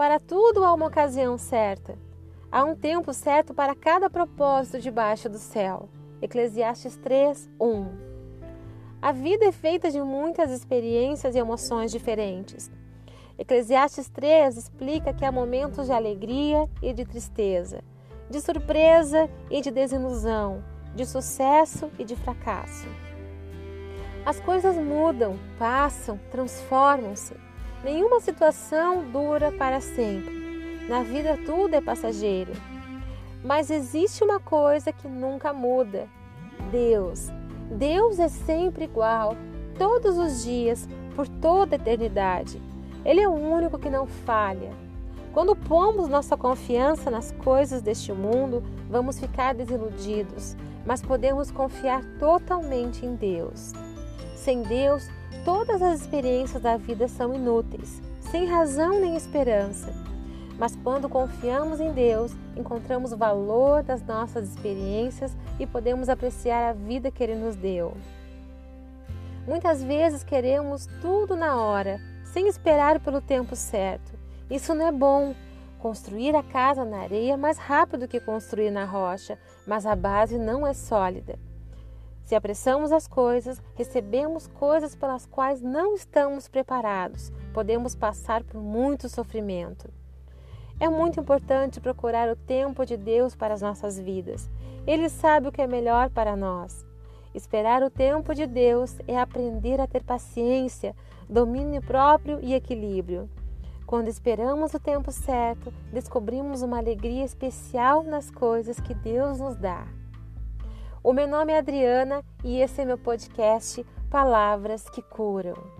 Para tudo há uma ocasião certa. Há um tempo certo para cada propósito debaixo do céu. Eclesiastes 3, 1. A vida é feita de muitas experiências e emoções diferentes. Eclesiastes 3 explica que há momentos de alegria e de tristeza, de surpresa e de desilusão, de sucesso e de fracasso. As coisas mudam, passam, transformam-se. Nenhuma situação dura para sempre. Na vida tudo é passageiro. Mas existe uma coisa que nunca muda: Deus. Deus é sempre igual, todos os dias, por toda a eternidade. Ele é o único que não falha. Quando pomos nossa confiança nas coisas deste mundo, vamos ficar desiludidos, mas podemos confiar totalmente em Deus. Sem Deus, todas as experiências da vida são inúteis, sem razão nem esperança. Mas quando confiamos em Deus, encontramos o valor das nossas experiências e podemos apreciar a vida que Ele nos deu. Muitas vezes queremos tudo na hora, sem esperar pelo tempo certo. Isso não é bom. Construir a casa na areia é mais rápido que construir na rocha, mas a base não é sólida. Se apressamos as coisas, recebemos coisas pelas quais não estamos preparados. Podemos passar por muito sofrimento. É muito importante procurar o tempo de Deus para as nossas vidas. Ele sabe o que é melhor para nós. Esperar o tempo de Deus é aprender a ter paciência, domínio próprio e equilíbrio. Quando esperamos o tempo certo, descobrimos uma alegria especial nas coisas que Deus nos dá. O meu nome é Adriana e esse é meu podcast Palavras que Curam.